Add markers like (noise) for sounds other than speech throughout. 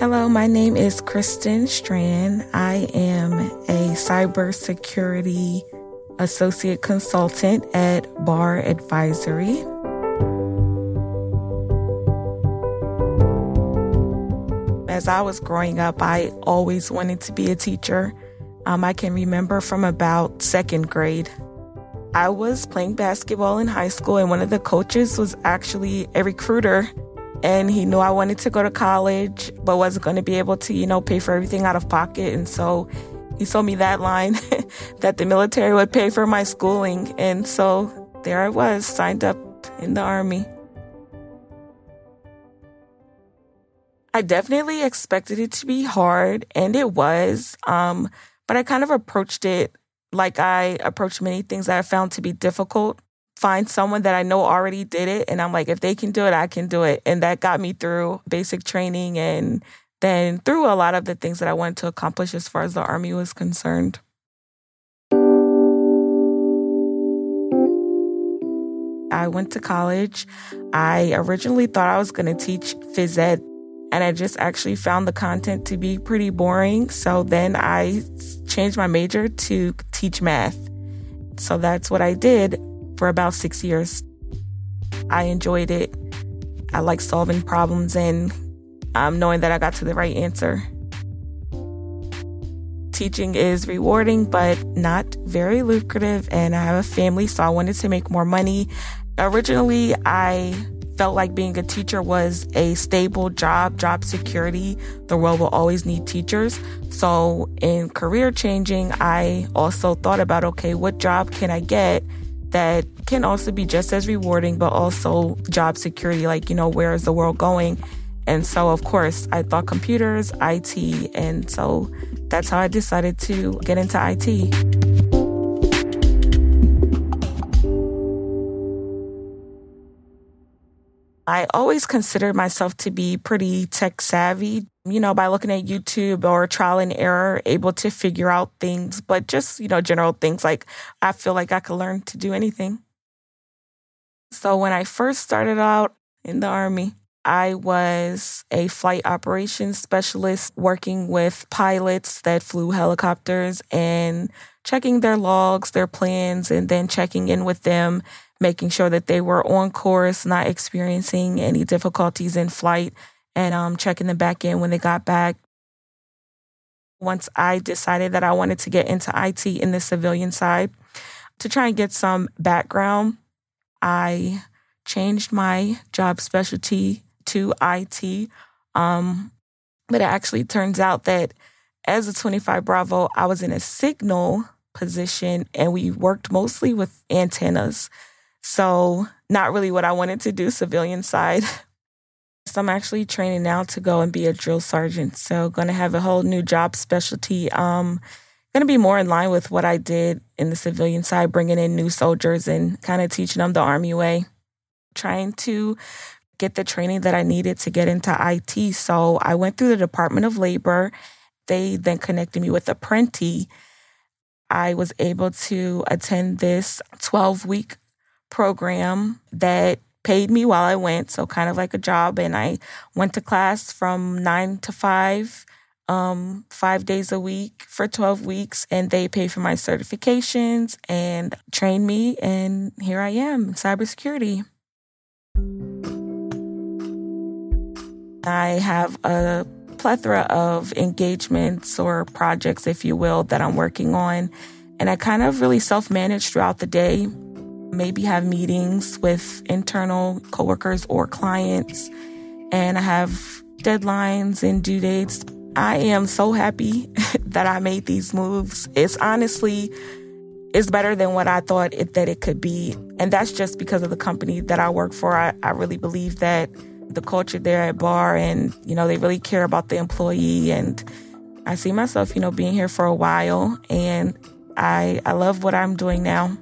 Hello, my name is Kristen Strand. I am a cybersecurity associate consultant at BARR Advisory. As I was growing up, I always wanted to be a teacher. Um, I can remember from about second grade. I was playing basketball in high school, and one of the coaches was actually a recruiter and he knew I wanted to go to college, but wasn't going to be able to, you know, pay for everything out of pocket. And so he sold me that line (laughs) that the military would pay for my schooling. And so there I was, signed up in the army. I definitely expected it to be hard, and it was. Um, but I kind of approached it like I approached many things that I found to be difficult find someone that I know already did it. And I'm like, if they can do it, I can do it. And that got me through basic training and then through a lot of the things that I wanted to accomplish as far as the Army was concerned. I went to college. I originally thought I was going to teach phys ed, and I just actually found the content to be pretty boring. So then I changed my major to teach math. So that's what I did for about six years. I enjoyed it. I like solving problems and um, knowing that I got to the right answer. Teaching is rewarding, but not very lucrative. And I have a family, so I wanted to make more money. Originally, I felt like being a teacher was a stable job, job security. The world will always need teachers. So, in career changing, I also thought about okay, what job can I get that can also be just as rewarding, but also job security. Like, you know, where is the world going? And so, of course, I thought computers, IT. And so that's how I decided to get into IT. I always considered myself to be pretty tech savvy, you know, by looking at YouTube or trial and error, able to figure out things, but just, you know, general things like I feel like I could learn to do anything. So when I first started out in the Army, I was a flight operations specialist working with pilots that flew helicopters and checking their logs, their plans, and then checking in with them making sure that they were on course, not experiencing any difficulties in flight, and um, checking them back in when they got back. Once I decided that I wanted to get into IT in the civilian side, to try and get some background, I changed my job specialty to IT. Um, but it actually turns out that as a 25 Bravo, I was in a signal position and we worked mostly with antennas. So, not really what I wanted to do, civilian side. (laughs) So, I'm actually training now to go and be a drill sergeant. So, going to have a whole new job specialty. Um, going to be more in line with what I did in the civilian side, bringing in new soldiers and kind of teaching them the Army way. Trying to get the training that I needed to get into IT. So, I went through the Department of Labor they then connected me with Apprenti. I was able to attend this 12 week program that paid me while I went, so kind of like a job. And I went to class from nine to five, um, five days a week for 12 weeks. And they paid for my certifications and trained me. And here I am in cybersecurity. I have a plethora of engagements or projects, if you will, that I'm working on. And I kind of really self manage throughout the day, maybe have meetings with internal coworkers or clients. And I have deadlines and due dates. I am so happy (laughs) that I made these moves. It's honestly, it's better than what I thought it, that it could be. And that's just because of the company that I work for. I, I really believe that the culture there at BARR, and you know they really care about the employee. And I see myself, you know, being here for a while, and I I love what I'm doing now.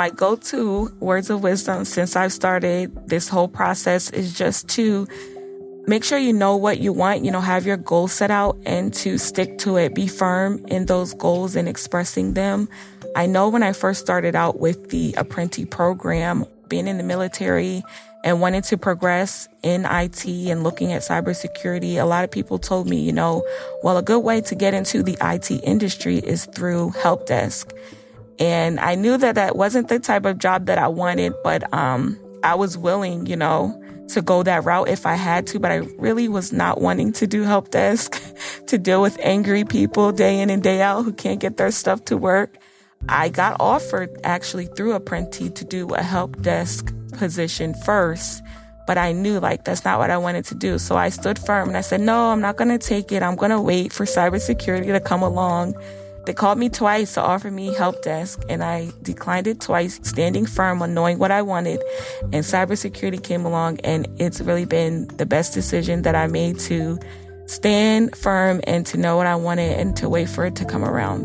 My go to words of wisdom since I've started this whole process is just to make sure you know what you want, you know, have your goals set out and to stick to it. Be firm in those goals and expressing them. I know when I first started out with the apprentice program, being in the military and wanting to progress in IT and looking at cybersecurity, a lot of people told me, you know, well, a good way to get into the IT industry is through help desk. And I knew that that wasn't the type of job that I wanted, but um, I was willing, you know, to go that route if I had to, but I really was not wanting to do help desk (laughs) to deal with angry people day in and day out who can't get their stuff to work. I got offered actually through Apprenti to do a help desk position first, but I knew like that's not what I wanted to do. So I stood firm and I said, no, I'm not going to take it. I'm going to wait for cybersecurity to come along they called me twice to offer me help desk, and I declined it twice, standing firm on knowing what I wanted. And cybersecurity came along, and it's really been the best decision that I made to stand firm and to know what I wanted and to wait for it to come around.